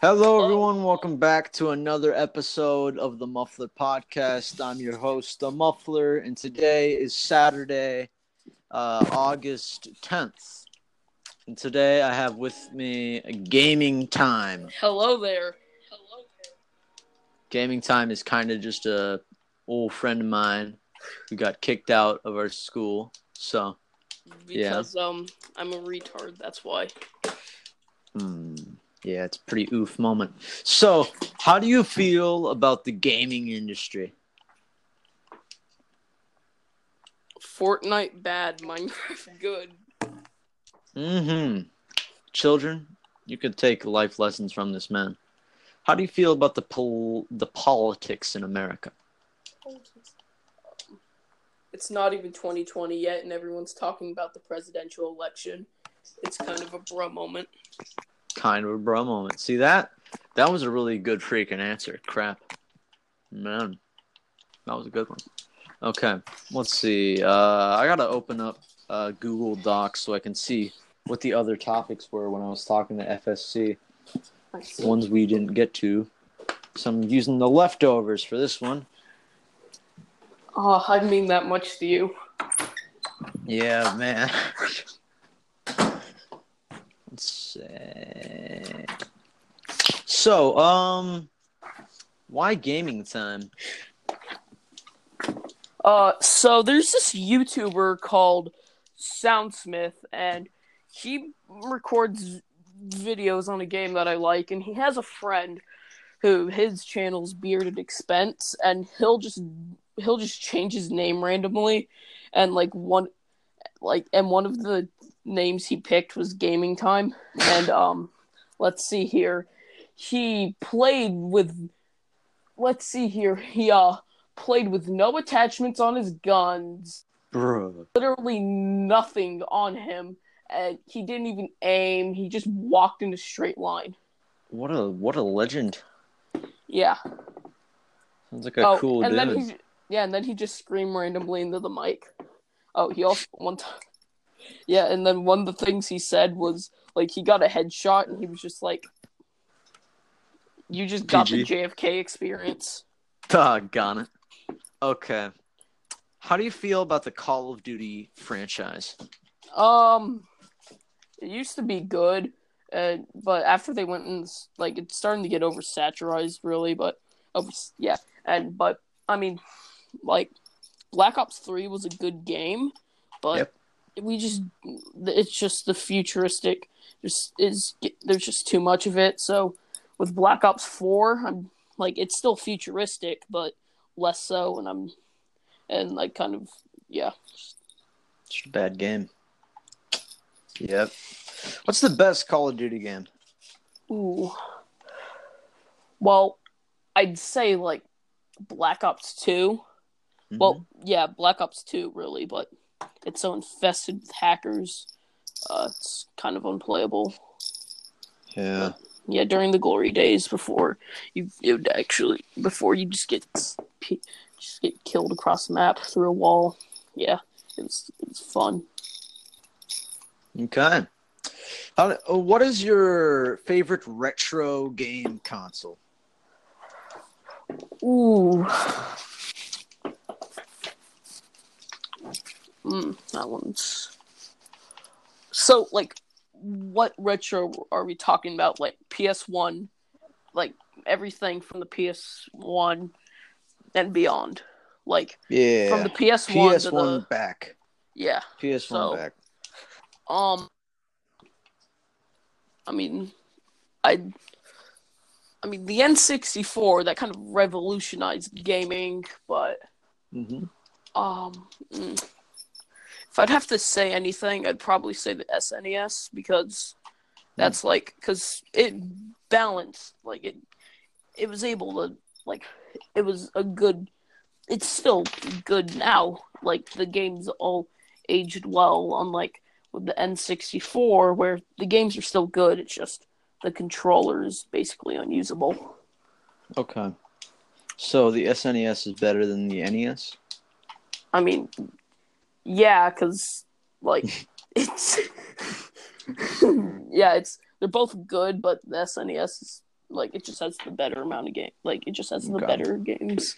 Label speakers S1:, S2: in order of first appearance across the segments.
S1: Hello, everyone. Welcome back to another episode of the Muffler Podcast. I'm your host, the Muffler, and today is Saturday, uh, August 10th. And today I have with me Gaming Time.
S2: Hello there. Hello.
S1: Gaming Time is kind of just a old friend of mine who got kicked out of our school. So, Yeah.
S2: Because um I'm a retard, that's why.
S1: hmm, yeah, it's a pretty oof moment. So, how do you feel about the gaming industry?
S2: Fortnite bad, Minecraft good.
S1: hmm Children, you could take life lessons from this man. How do you feel about the pol- the politics in America?
S2: It's not even 2020 yet and everyone's talking about the presidential election. It's kind of a bruh moment.
S1: Kind of a bro moment. See that? That was a really good freaking answer. Crap. Man. That was a good one. Okay. Let's see. Uh, I got to open up uh, Google Docs so I can see what the other topics were when I was talking to FSC. Ones we didn't get to. So I'm using the leftovers for this one.
S2: Oh, I mean that much to you.
S1: Yeah, man. Let's see. So, um, why gaming time?
S2: Uh, so there's this YouTuber called Soundsmith, and he records videos on a game that I like, and he has a friend who his channel's Bearded Expense, and he'll just he'll just change his name randomly, and like one like and one of the names he picked was Gaming Time, and um, let's see here, he played with, let's see here, he uh played with no attachments on his guns,
S1: Bruh.
S2: literally nothing on him. And he didn't even aim. He just walked in a straight line.
S1: What a what a legend.
S2: Yeah.
S1: Sounds like a
S2: oh,
S1: cool
S2: and
S1: dude.
S2: then he yeah, and then he just screamed randomly into the mic. Oh, he also one time. Yeah, and then one of the things he said was like he got a headshot, and he was just like, "You just got the JFK experience."
S1: Doggone it. Okay. How do you feel about the Call of Duty franchise?
S2: Um, it used to be good, uh, but after they went and like it's starting to get oversaturated, really. But over, yeah, and but I mean, like Black Ops Three was a good game, but
S1: Yep.
S2: we just it's just the futuristic. Just is there's just too much of it. So with Black Ops Four, I'm like it's still futuristic, but less so, and I'm and like kind of yeah.
S1: It's a bad game. Yep. What's the best Call of Duty game?
S2: Ooh. Well, I'd say like Black Ops 2.
S1: Mhm.
S2: Well, yeah, Black Ops 2 really, but it's so infested with hackers. Uh, it's kind of unplayable.
S1: yeah.
S2: Yeah, during the glory days before you you'd actually before you just get just get killed across the map through a wall. Yeah, it was it was fun.
S1: Okay. How, uh, what is your favorite retro game console?
S2: Ooh. Mm, that one's. So, like, what retro are we talking about? Like, PS1, like, everything from the PS1 and beyond. Like,
S1: Yeah.
S2: from the PS1,
S1: PS1
S2: the.
S1: back.
S2: Yeah.
S1: PS1
S2: So-
S1: back.
S2: Um. I mean, I. I mean, the N64 that kind of revolutionized gaming, but
S1: hmm
S2: Um, mm, if I'd have to say anything, I'd probably say the SNES because hmm. that's like because it balanced like it. It was able to like it was a good. It's still good now. Like the games all aged well, unlike with the N64 where the games are still good. It's just the controller is basically unusable.
S1: Okay. So the SNES is better than the NES?
S2: I mean, yeah, because like it's yeah, it's they're both good, but the SNES is like it just has the better amount of game. Like it just has the
S1: Okay.
S2: better games.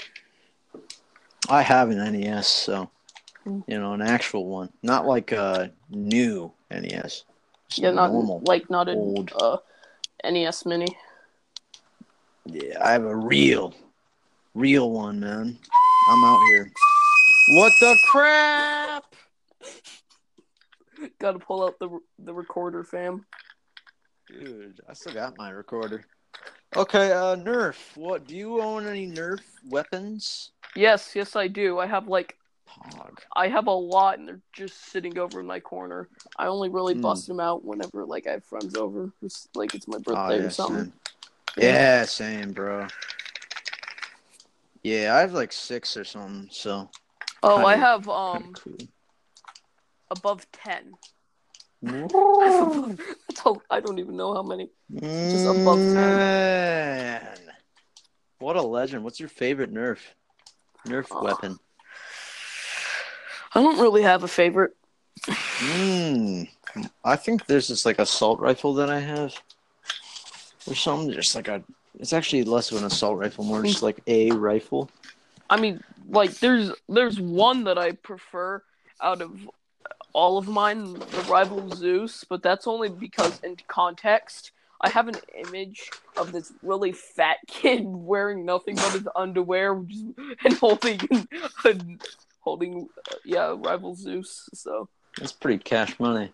S1: I have an NES, so
S2: Hmm.
S1: you know, an actual one, not like a new NES. Just
S2: Yeah, not
S1: normal.
S2: like not a
S1: old.
S2: uh, NES Mini.
S1: Yeah, I have a real, real one, man. I'm out here. What the crap?
S2: Got to pull out the the recorder, fam.
S1: Dude, I still got my recorder. Okay, uh, Nerf. What do you own any Nerf weapons?
S2: Yes, yes, I do. I have like
S1: Pog.
S2: I have a lot, and they're just sitting over in my corner. I only really
S1: Hmm.
S2: bust them out whenever like I have friends over, It's like it's my birthday
S1: Oh, yeah,
S2: or something.
S1: same. Yeah, same, bro. Yeah, I have like six or something, so
S2: Oh, I
S1: Kinda-
S2: have um
S1: cool.
S2: above ten. That's all, I don't even know how many. Just above 10.
S1: What a legend. What's your favorite Nerf? Nerf
S2: Oh.
S1: weapon.
S2: I don't really have a favorite.
S1: Mm. I think there's this like assault rifle that I have. Or something, just like a it's actually less of an assault rifle, more just like a rifle.
S2: I mean, like there's there's one that I prefer out of all of mine, the rival Zeus, but that's only because in context, I have an image of this really fat kid wearing nothing but his underwear and holding holding uh, yeah, rival Zeus. So,
S1: That's pretty cash money.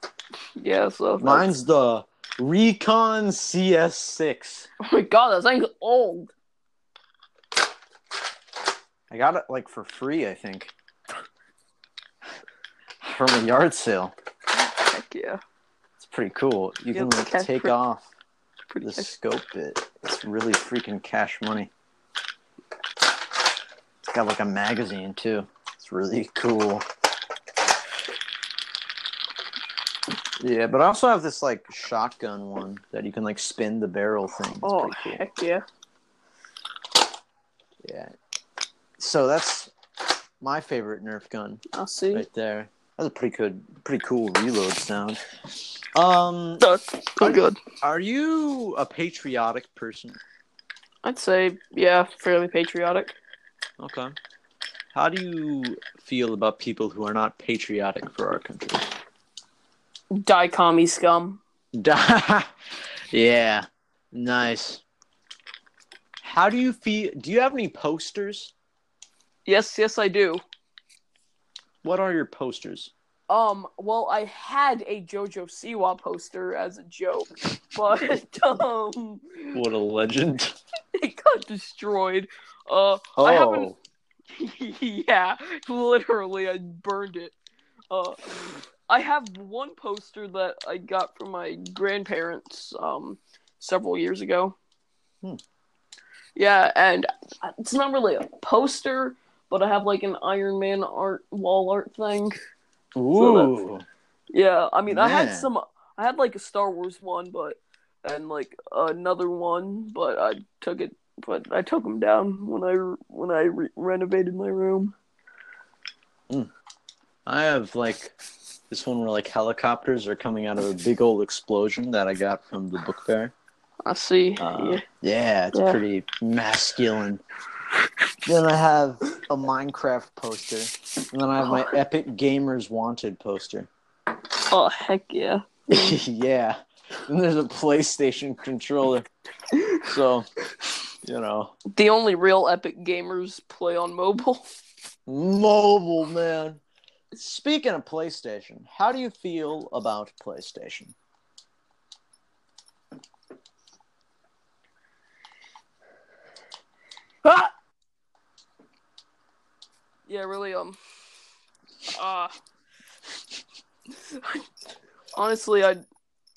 S2: yeah, so that's-
S1: Mine's the Recon CS6.
S2: Oh my god, that thing's old.
S1: I got it like for free, I think. From a yard sale.
S2: Heck yeah.
S1: It's pretty cool. You
S2: Yeah,
S1: can like
S2: cash
S1: take
S2: free.
S1: off
S2: Pretty
S1: the
S2: sick.
S1: scope bit. It's really freaking cash money. It's got like a magazine too. It's really cool. Yeah, but I also have this like shotgun one that you can like spin the barrel thing. It's
S2: Oh,
S1: cool.
S2: heck yeah.
S1: Yeah. So that's my favorite Nerf gun
S2: I'll see.
S1: right there. That's a pretty good, pretty cool reload sound. Um,
S2: That's pretty good.
S1: are you a patriotic person?
S2: I'd say, yeah, fairly patriotic.
S1: Okay. How do you feel about people who are not patriotic for our country?
S2: Die commie scum.
S1: yeah, nice. How do you feel? Do you have any posters?
S2: Yes, yes, I do.
S1: What are your posters?
S2: Um, well, I had a JoJo Siwa poster as a joke, but um,
S1: What a legend!
S2: it got destroyed. Uh,
S1: Oh,
S2: I haven't. yeah, literally, I burned it. Uh, I have one poster that I got from my grandparents um several years ago.
S1: Hmm.
S2: Yeah, and it's not really a poster, but I have like an Iron Man art wall art thing.
S1: ooh,
S2: Yeah, I mean, I had some. I had like a Star Wars one, but and like another one, but I took it. But I took them down when I when I re- renovated my room.
S1: I have like this one where like helicopters are coming out of a big old explosion that I got from the book fair.
S2: I see.
S1: Uh,
S2: yeah.
S1: yeah, it's
S2: Yeah.
S1: pretty masculine. Then I have a Minecraft poster, and then I have my
S2: Oh.
S1: Epic Gamers Wanted poster.
S2: Oh heck yeah.
S1: yeah. And there's a PlayStation controller. So, you know,
S2: The only real epic gamers play on mobile.
S1: mobile, man. Speaking of PlayStation, how do you feel about PlayStation?
S2: Ah! Yeah, really. Um. Uh, honestly, I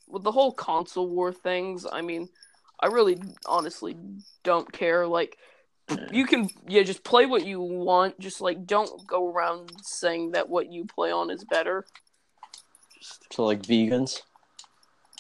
S2: with the whole console war things. I mean, I really, honestly, don't care. Like, you can, yeah, just play what you want. Just like, don't go around saying that what you play on is better. Just
S1: So, like vegans?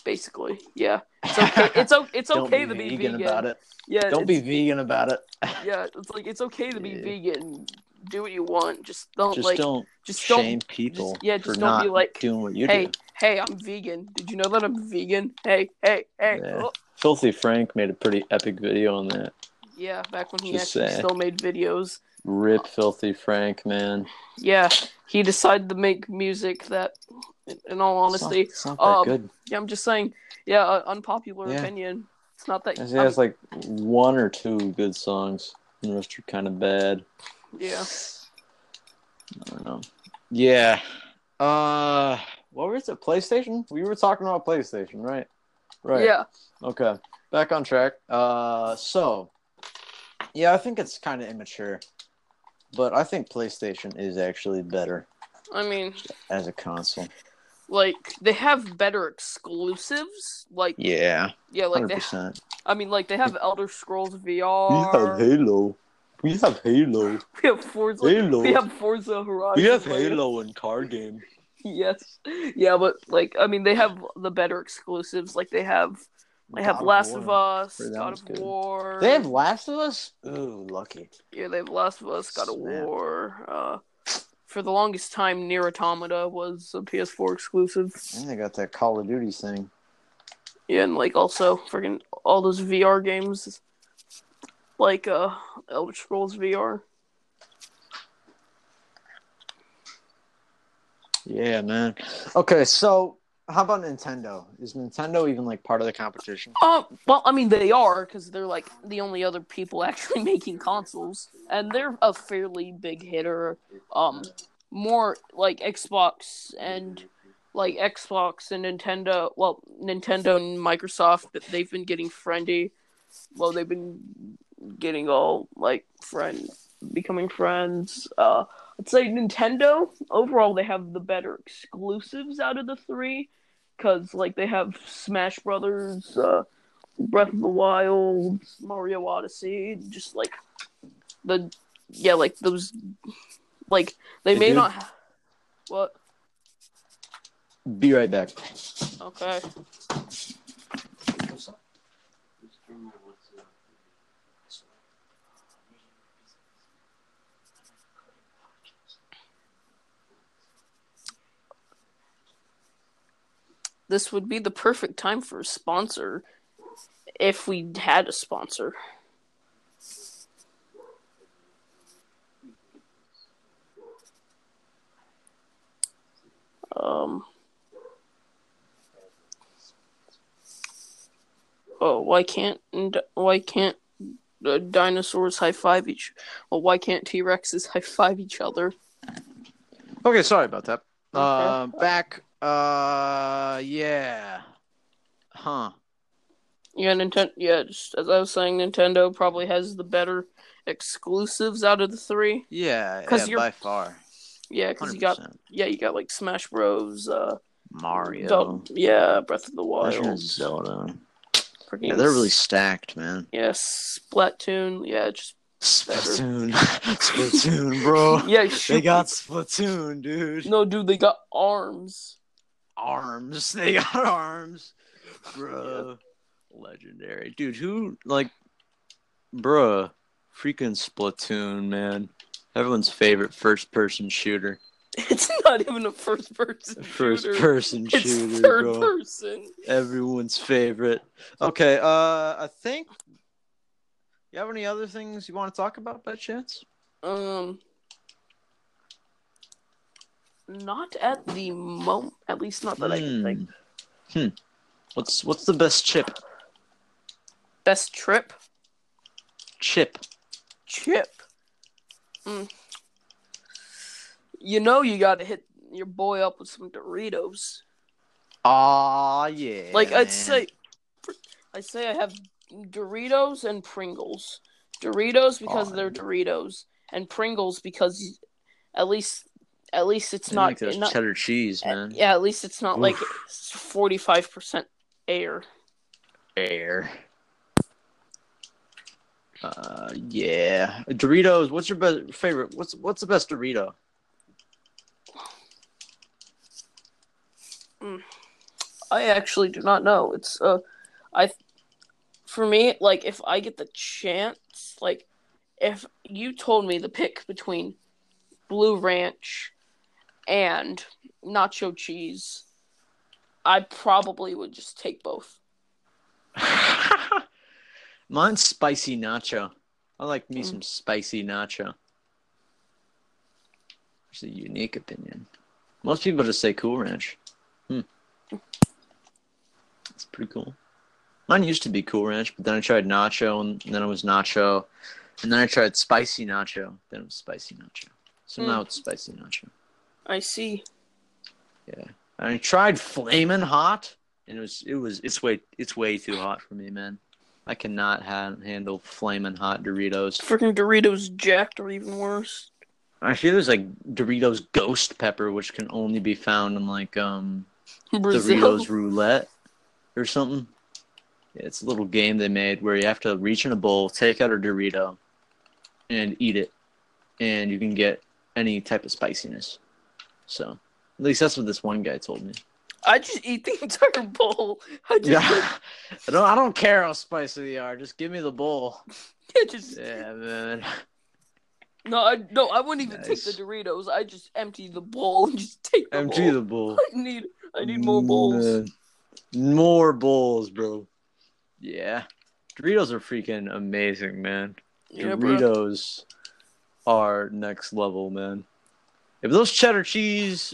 S2: basically, yeah. It's okay. It's o- it's okay
S1: be
S2: to be
S1: vegan,
S2: vegan.
S1: about it.
S2: Yeah,
S1: Don't be vegan about it.
S2: Yeah, it's like it's okay to be
S1: Yeah.
S2: vegan. Do what you want. Just don't
S1: Just
S2: like.
S1: don't
S2: just don't
S1: shame people
S2: yeah,
S1: for
S2: just don't be like,
S1: doing what you
S2: hey,
S1: do.
S2: hey, I'm vegan. Did you know that I'm vegan? Hey, hey, hey.
S1: Yeah.
S2: Oh,
S1: Filthy Frank made a pretty epic video on that.
S2: Yeah, back when he
S1: Just
S2: actually
S1: saying.
S2: still made videos.
S1: Rip Filthy Frank, man.
S2: Yeah, he decided to make music that, in all honesty,
S1: it's not, it's not
S2: um,
S1: good.
S2: yeah, I'm just saying, yeah, uh, unpopular
S1: Yeah.
S2: opinion. It's not that.
S1: He has like one or two good songs. The rest are kind of bad.
S2: yeah,
S1: I don't know. Yeah. Uh, what was it? PlayStation? We were talking about PlayStation, right? Right.
S2: yeah,
S1: Okay. Back on track. Uh, so yeah, I think it's kind of immature, but I think PlayStation is actually better
S2: I mean,
S1: as a console.
S2: Like they have better exclusives. Like
S1: Yeah,
S2: yeah, like
S1: hundred
S2: they.
S1: percent.
S2: I mean, like they have Elder Scrolls VR.
S1: We have Halo. We have Halo.
S2: We have Forza.
S1: Halo.
S2: We have Forza Horizon.
S1: We have
S2: like-
S1: Halo and car game.
S2: Yes. Yeah, but like I mean, they have the better exclusives. Like they have. They have
S1: God of
S2: Last
S1: War.
S2: of Us, God of
S1: good.
S2: War.
S1: They have Last of Us. Ooh, lucky.
S2: Yeah, they have Last of Us, God of War. Uh, for the longest time, NieR: Automata was a PS4 exclusive.
S1: And they got that Call of Duty thing.
S2: Yeah, and like also freaking all those VR games, like uh, Elder Scrolls VR.
S1: Yeah, man. Okay, so how about Nintendo? Is Nintendo even like part of the competition?
S2: Uh, well, I mean they are because they're like the only other people actually making consoles, and they're a fairly big hitter. Um, more like Xbox and like Xbox and Nintendo. Well, Nintendo and Microsoft, they've been getting friendly. Well, they've been getting all like friend, becoming friends. Uh, I'd say Nintendo overall they have the better exclusives out of the three because like they have Smash Brothers, uh, Breath of the Wild, Mario Odyssey, just like the yeah, like those like they
S1: Hey,
S2: may
S1: dude.
S2: not. Ha- what?
S1: Be right back.
S2: Okay. This would be the perfect time for a sponsor if we had a sponsor. Um. Oh, why can't why can't uh, dinosaurs high five each? Well, why can't T Rexes high five each other?
S1: Okay, sorry about that.
S2: Okay.
S1: Uh, back. Uh, yeah. Huh.
S2: Yeah, Nintendo. Yeah, just as I was saying, Nintendo probably has the better exclusives out of the three.
S1: Yeah,
S2: 'Cause
S1: yeah
S2: you're-
S1: by far.
S2: Yeah, because you got yeah, you got like Smash Bros. Uh,
S1: Mario.
S2: Del- yeah, Breath of the Wild.
S1: Zelda.
S2: freaking
S1: Yeah, they're really stacked, man.
S2: Yes, Splatoon. Yeah, just
S1: Splatoon, Splatoon, bro.
S2: yeah.
S1: They got Splatoon, dude.
S2: no, dude. They got arms.
S1: Arms. They got arms, bro. Legendary, dude. Who like, bruh, freaking Splatoon, man. Everyone's favorite first-person shooter.
S2: It's not even a first person
S1: First
S2: shooter.
S1: person
S2: It's
S1: shooter,
S2: third
S1: bro.
S2: person.
S1: Everyone's favorite. Okay, uh, I think. You have any other things you want to talk about by chance?
S2: Um, not at the moment. At least not that I can think.
S1: Hmm. Hmm. What's what's the best chip?
S2: Best trip.
S1: Chip.
S2: Chip. Mm. You know you got to hit your boy up with some Doritos.
S1: Ah, yeah.
S2: Like I'd
S1: man.
S2: say, I say I have Doritos and Pringles. Doritos because
S1: Aw.
S2: they're Doritos, and Pringles because at least, at least it's
S1: I
S2: not,
S1: like
S2: not
S1: cheddar cheese, man.
S2: yeah, at least it's not like forty five percent air.
S1: Air. Uh, yeah. Doritos. What's your best favorite? What's what's the best Dorito?
S2: I actually do not know. It's uh, I, for me, like if I get the chance, like if you told me the pick between Blue Ranch and nacho cheese, I probably would just take both.
S1: Mine's spicy nacho. I like me
S2: Mm.
S1: some spicy nacho. It's a unique opinion. Most people just say Cool Ranch. Hmm. That's pretty cool. Mine used to be Cool Ranch, but then I tried nacho, and then it was nacho, and then I tried spicy nacho. Then it was spicy nacho. So
S2: Mm.
S1: now it's spicy nacho.
S2: I see.
S1: Yeah. I tried flaming hot, and it was it was it's way it's way too hot for me, man. I cannot ha- handle flaming hot Doritos.
S2: Freaking Doritos jacked or even worse.
S1: I feel there's like Doritos Ghost Pepper, which can only be found in like um
S2: Brazil.
S1: Doritos Roulette or something. Yeah, it's a little game they made where you have to reach in a bowl, take out a Dorito, and eat it, and you can get any type of spiciness. So, at least that's what this one guy told me.
S2: I just eat the entire bowl. I just,
S1: Yeah, I don't. I don't care how spicy they are. Just give me the bowl.
S2: I just
S1: Yeah, man.
S2: no, I no, I wouldn't even
S1: Nice.
S2: take the Doritos. I just empty the bowl and just take the
S1: Empty
S2: bowl.
S1: the bowl.
S2: I need, I need more bowls.
S1: Man. More bowls, bro. Yeah, Doritos are freaking amazing, man.
S2: Yeah, bro.
S1: Doritos are next level, man. If those cheddar cheese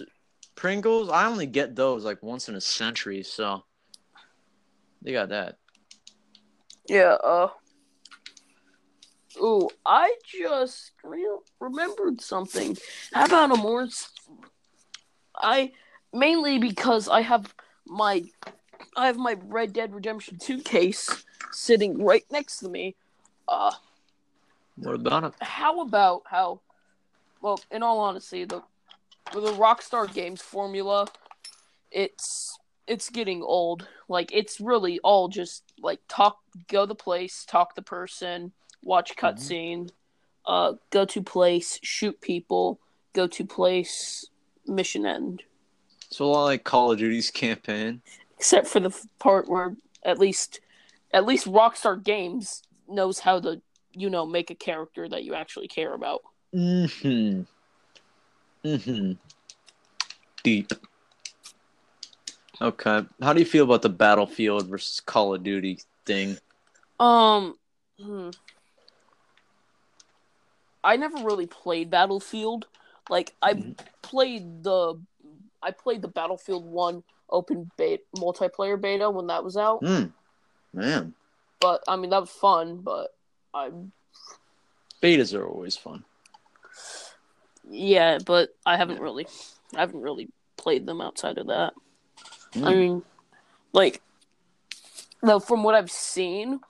S1: Pringles, I only get those like once in a century, so they got that.
S2: Yeah. Uh. Ooh, I just real remembered something. How about a more? I mainly because I have my, I have my Red Dead Redemption Two case sitting right next to me. Uh,
S1: What about it?
S2: how about how? Well, in all honesty, the the Rockstar Games formula, it's it's getting old. Like it's really all just like talk, go the place, talk the person, watch cutscene, uh, go to place, shoot people, go to place, mission end.
S1: So a lot like Call of Duty's campaign.
S2: Except for the part where at least at least Rockstar Games knows how to you know make a character that you actually care about.
S1: Mm-hmm. Mm-hmm. Deep. Okay. How do you feel about the Battlefield versus Call of Duty thing?
S2: Um, hmm. I never really played Battlefield. Like I
S1: Mhm.
S2: played the, I played the Battlefield One open beta multiplayer beta when that was out.
S1: Hmm. Man.
S2: But I mean that was fun. But I,
S1: Betas are always fun.
S2: Yeah, but I haven't really, I haven't really played them outside of that. I
S1: Mm.
S2: mean, like, no, from what I've seen,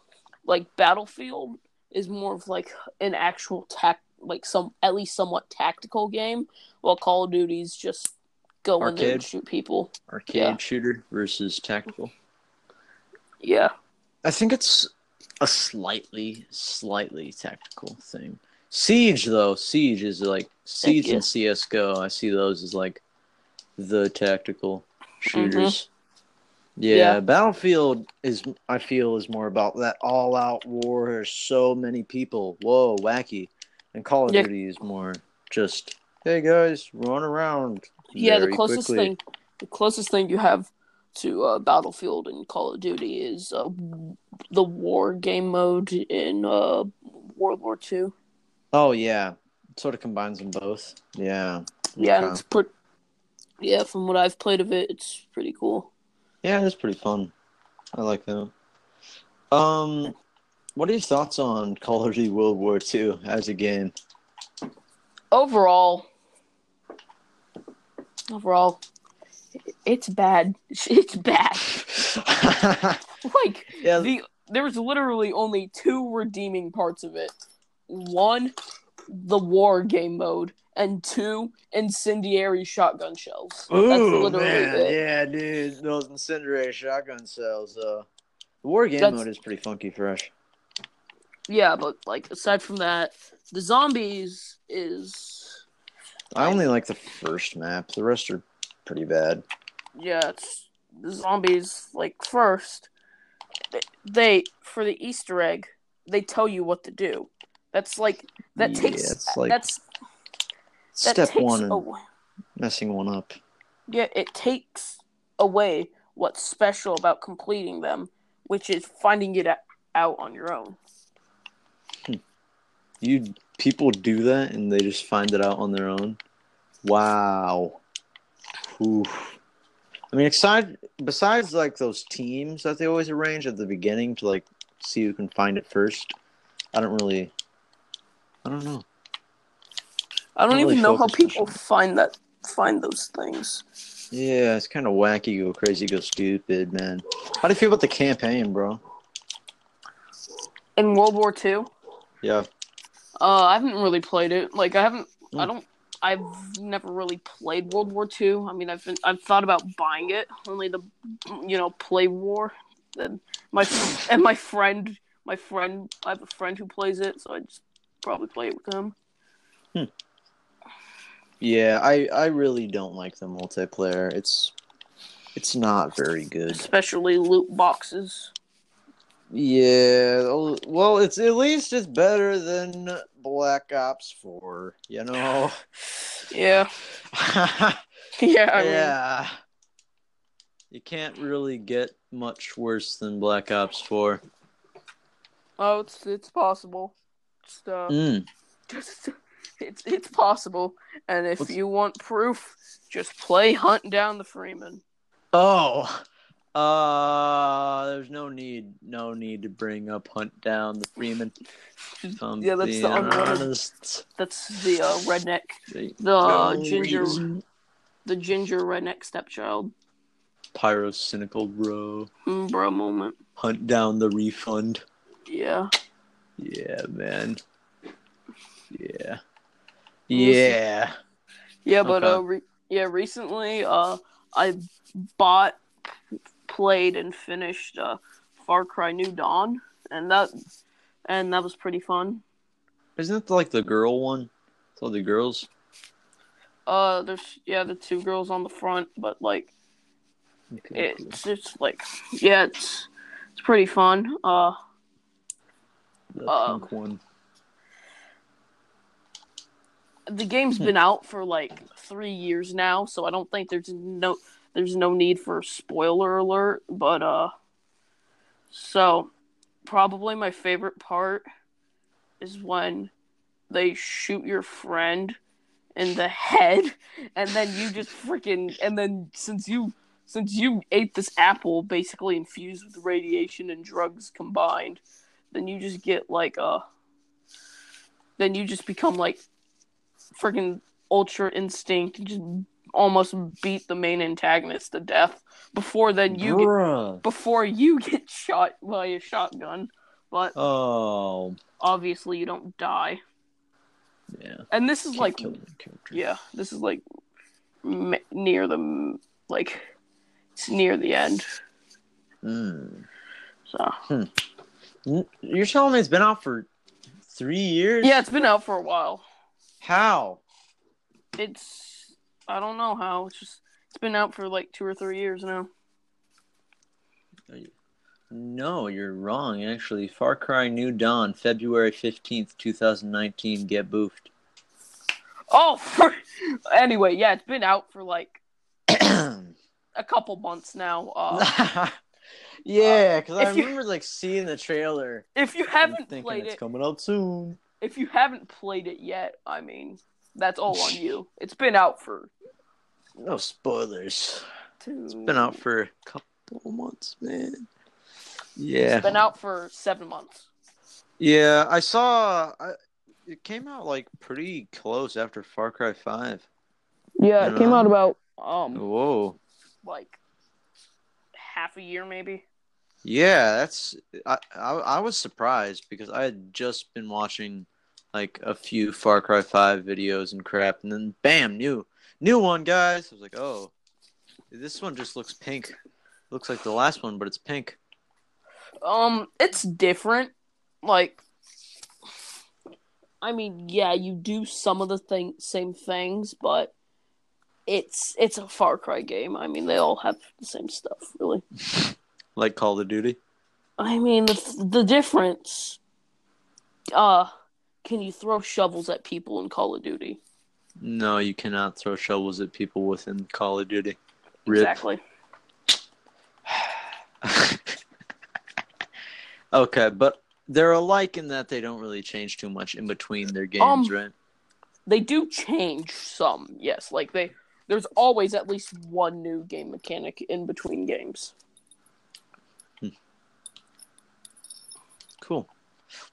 S2: like Battlefield is more of like an actual tact, like some at least somewhat tactical game, while Call of Duty's just go in there and shoot people.
S1: Arcade
S2: Yeah.
S1: shooter versus tactical.
S2: Yeah,
S1: I think it's a slightly, slightly tactical thing. Siege though, Siege is like Siege and CS:GO. I see those as like the tactical shooters. Yeah,
S2: Yeah.
S1: Battlefield is I feel is more about that all-out war. There's so many people. Whoa, wacky. And Call of
S2: Yeah.
S1: Duty is more just hey guys, run around.
S2: yeah. The closest
S1: quickly.
S2: thing, the closest thing you have to uh, Battlefield and Call of Duty is uh, the war game mode in uh, World War Two.
S1: Oh yeah, it sort of combines them both. Yeah.
S2: Yeah, and
S1: Okay.
S2: it's pretty. Yeah, from what I've played of it, it's pretty cool.
S1: Yeah, it's pretty fun. I like that. Um, what are your thoughts on Call of Duty World War II as a game?
S2: overall overall it's bad it's bad like
S1: yeah,
S2: the there's literally only two redeeming parts of it one the war game mode and two incendiary shotgun shells that's
S1: Ooh, man,
S2: it
S1: yeah, dude, those incendiary shotgun shells, Uh, the war game
S2: That's-
S1: mode is pretty funky fresh.
S2: yeah but like aside from that the zombies is
S1: I only like the first map. The rest are pretty bad.
S2: yeah it's the zombies like first they, they for the easter egg they tell you what to do that's like that
S1: Yeah,
S2: takes
S1: it's like
S2: that's that
S1: Step
S2: takes
S1: one, messing one up.
S2: yeah it takes away what's special about completing them which is finding it out on your own. Hmm.
S1: You people do that and they just find it out on their own. Wow. Oof. I mean, aside besides like those teams that they always arrange at the beginning to like see who can find it first, I don't really. I don't know.
S2: I don't
S1: Don't
S2: even
S1: really
S2: know how people find that find those things.
S1: Yeah, it's kind of wacky, go crazy, go stupid, man. How do you feel about the campaign, bro?
S2: In World War II,
S1: Yeah.
S2: uh, I haven't really played it. Like I haven't. I
S1: Mm.
S2: don't. I've never really played World War II. I mean, I've been. I've thought about buying it only the, you know, play war. And my and my friend, my friend, I have a friend who plays it, so I just probably play it with him. Hmm.
S1: Yeah, I I really don't like the multiplayer. It's it's not very good.
S2: Especially loot boxes.
S1: Yeah, well- well, it's at least it's better than Black Ops 4, you know.
S2: Yeah, yeah. I mean,
S1: yeah. You can't really get much worse than Black Ops 4.
S2: oh, it's it's possible. Uh,
S1: Mm.
S2: just it's it's possible. And if
S1: What's-
S2: you want proof, just play Hunt Down the Freeman.
S1: Oh. Uh there's no need no need to bring up Hunt Down the Freeman. Um,
S2: Yeah, that's the
S1: honest.
S2: That's the uh, redneck, the
S1: no
S2: ginger,
S1: reason.
S2: the ginger redneck stepchild,
S1: Pyrocynical bro.
S2: mm, bro moment.
S1: Hunt down the refund.
S2: Yeah,
S1: Yeah, man. Yeah. Yeah.
S2: yeah, but
S1: Okay.
S2: uh, re- yeah, recently uh, I bought, played, and finished uh, Far Cry New Dawn, and that and that was pretty fun.
S1: Isn't it like the girl one? So the girls.
S2: Uh, there's yeah, the two girls on the front, but like
S1: Okay, cool.
S2: it's it's like yeah, it's it's pretty fun. Uh,
S1: The
S2: uh,
S1: pink one.
S2: the game's been out for like three years now, so I don't think there's no there's no need for spoiler alert. But uh, so probably my favorite part is when they shoot your friend in the head, and then you just freaking and then since you since you ate this apple basically infused with radiation and drugs combined, then you just get like a then you just become like freaking ultra instinct and just almost beat the main antagonist to death before then you get before you get shot by a shotgun but
S1: Oh.
S2: obviously you don't die
S1: Yeah.
S2: and this is
S1: Can't
S2: like
S1: kill the character.
S2: yeah this is like m- near the like it's near the end
S1: Mm.
S2: so
S1: N- You're telling me it's been out for three years?
S2: yeah it's been out for a while
S1: How?
S2: it's i don't know how it's just it's been out for like two or three years now
S1: No, you're wrong. Actually, Far Cry New Dawn, February fifteenth, two thousand nineteen. Get boofed.
S2: oh for, anyway yeah it's been out for like a couple months now uh
S1: yeah, because I
S2: if you-
S1: remember like seeing the trailer.
S2: if you haven't
S1: thinking
S2: played
S1: it's
S2: it
S1: coming out soon.
S2: if you haven't played it yet i mean that's all on you it's been out for
S1: No spoilers.
S2: two
S1: It's been out for a couple months, man. Yeah, it's
S2: been out for seven months
S1: yeah. I saw. I, it came out like pretty close after Far Cry Five.
S2: yeah
S1: it came out
S2: about um
S1: Whoa.
S2: like half a year maybe
S1: Yeah, that's I, I I was surprised because I had just been watching like a few Far Cry 5 videos and crap and then bam, new new one, guys. I was like, "Oh, this one just looks pink. looks like the last one, but it's pink."
S2: um it's different like i mean yeah you do some of the thing same things but it's it's a far cry game i mean they all have the same stuff really
S1: Like Call of Duty.
S2: I mean, the the difference. Uh, can you throw shovels at people in Call of Duty?
S1: No, you cannot throw shovels at people within Call of Duty. Rip.
S2: Exactly.
S1: Okay, but they're alike in that they don't really change too much in between their games,
S2: Um,
S1: right?
S2: They do change some, yes. Like they, there's always at least one new game mechanic in between games.
S1: Cool.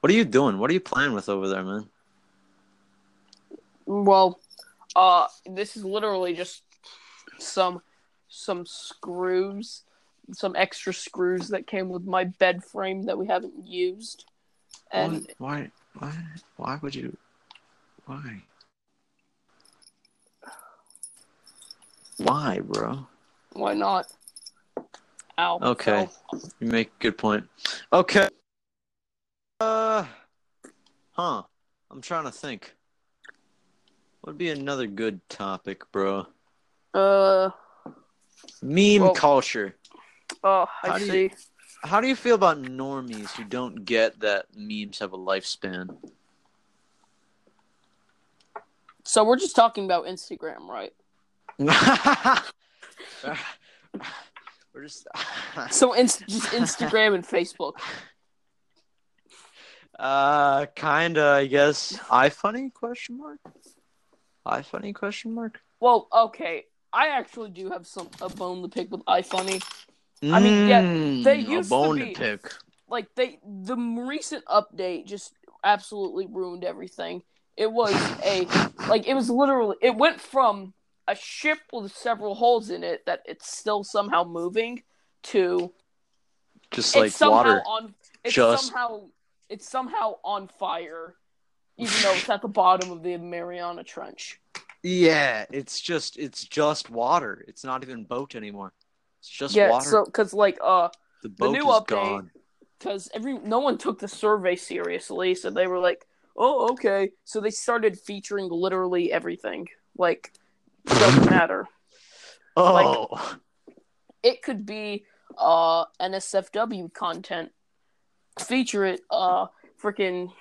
S1: What are you doing? What are you playing with over there, man?
S2: Well, uh, this is literally just some some screws, some extra screws that came with my bed frame that we haven't used, and
S1: why, why, why would you? Why? Why, bro?
S2: why not? Ow.
S1: Okay.
S2: fell.
S1: You make a good point. Okay. Uh, huh. I'm trying to think. What would be another good topic, bro?
S2: Uh.
S1: Meme
S2: Well-
S1: culture.
S2: Oh, I
S1: do
S2: see.
S1: you- How do you feel about normies who don't get that memes have a lifespan?
S2: So we're just talking about Instagram, right?
S1: We're just.
S2: So inst- just Instagram and Facebook.
S1: uh, kinda, I guess. iFunny question mark. iFunny question mark.
S2: Well, okay. I actually do have some a bone to pick with iFunny. I mean, yeah, they
S1: Mm,
S2: used
S1: a
S2: to
S1: bone
S2: be-
S1: pick.
S2: Like they, the recent update just absolutely ruined everything. It was a like it was literally it went from a ship with several holes in it that it's still somehow moving to
S1: Just like
S2: it's somehow
S1: water.
S2: on it's
S1: Just-
S2: somehow it's somehow on fire even though it's at the bottom of the Mariana Trench.
S1: Yeah, it's just it's just water. It's not even boat anymore. It's just
S2: yeah,
S1: water.
S2: so cuz like uh
S1: the boat
S2: new
S1: is
S2: update-
S1: gone.
S2: because every no one took the survey seriously, so they were like, "Oh, okay." So they started featuring literally everything. Like, doesn't matter.
S1: Oh,
S2: It could be uh NSFW content. Feature it. Uh, freaking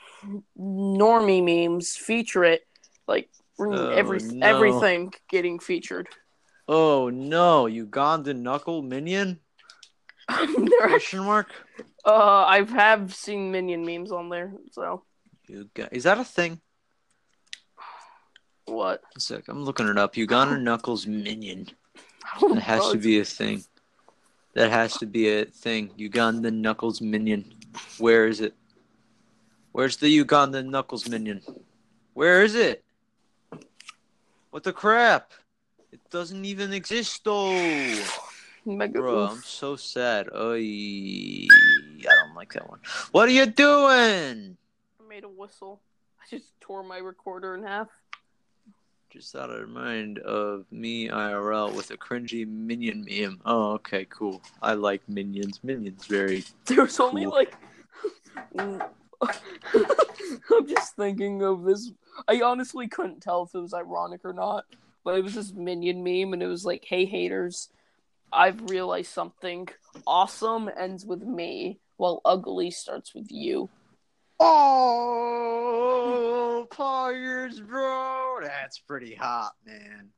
S2: normie memes. Feature it. Like
S1: Oh,
S2: every
S1: no.
S2: everything getting featured.
S1: oh no! Ugandan knuckle minion? Question mark.
S2: uh, I have seen minion memes on there. So
S1: You got, is that a thing?
S2: what?
S1: One sec, I'm looking it up. Ugandan knuckles minion. That has to be a thing. That has to be a thing. Ugandan knuckles minion. Where is it? Where's the Ugandan knuckles minion? Where is it? What the crap? It doesn't even exist though.
S2: Mega
S1: Bro. I'm so sad. Oy, I don't like that one. What are you doing?
S2: I made a whistle. I just tore my recorder in half.
S1: Just out of mind of me IRL with a cringy minion meme. Oh, okay, cool. I like minions. Minions very.
S2: There's only
S1: Cool.
S2: like. I'm just thinking of this. I honestly couldn't tell if it was ironic or not, but it was this minion meme, and it was like, "Hey haters, I've realized something. Awesome ends with me, while ugly starts with you."
S1: Oh, Poggers, bro. That's pretty hot, man.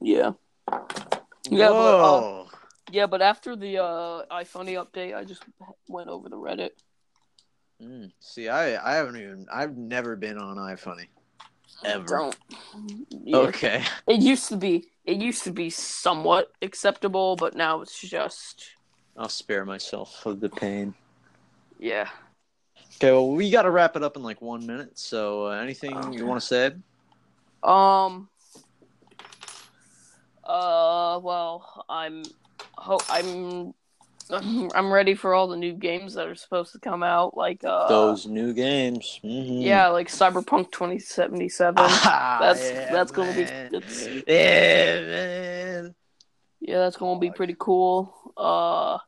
S2: Yeah, Yeah, but, uh, yeah, but after the uh, iFunny update, I just went over the Reddit.
S1: Mm, see, I, I haven't even. I've never been on iFunny. Ever.
S2: Don't. Yeah.
S1: Okay.
S2: It used to be it used to be somewhat acceptable, but now it's just
S1: I'll spare myself of the pain.
S2: yeah.
S1: Okay, well, we got to wrap it up in like one minute. So, uh, anything
S2: Okay.
S1: you want to say?
S2: Um uh well, I'm ho- I'm I'm ready for all the new games that are supposed to come out like uh
S1: Those new games. Mhm.
S2: yeah, like Cyberpunk 2077.
S1: Ah,
S2: That's-
S1: yeah,
S2: that's gonna be- that's-
S1: Yeah, man.
S2: yeah, that's going to be pretty cool. Uh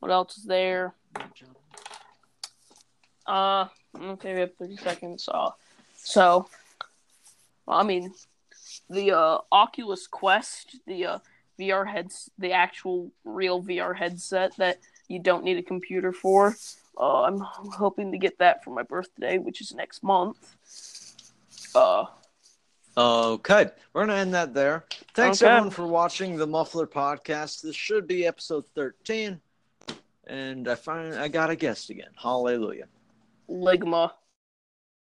S2: what else is there? Uh, okay, we have 30 seconds. Uh, so, I mean, the uh, Oculus Quest, the uh, VR heads, the actual real VR headset that you don't need a computer for. Uh, I'm hoping to get that for my birthday, which is next month. Uh,
S1: Okay, we're gonna end that there. Thanks
S2: Okay.
S1: everyone for watching the Muffler Podcast. This should be episode thirteen, and I find I got a guest again. Hallelujah.
S2: Ligma.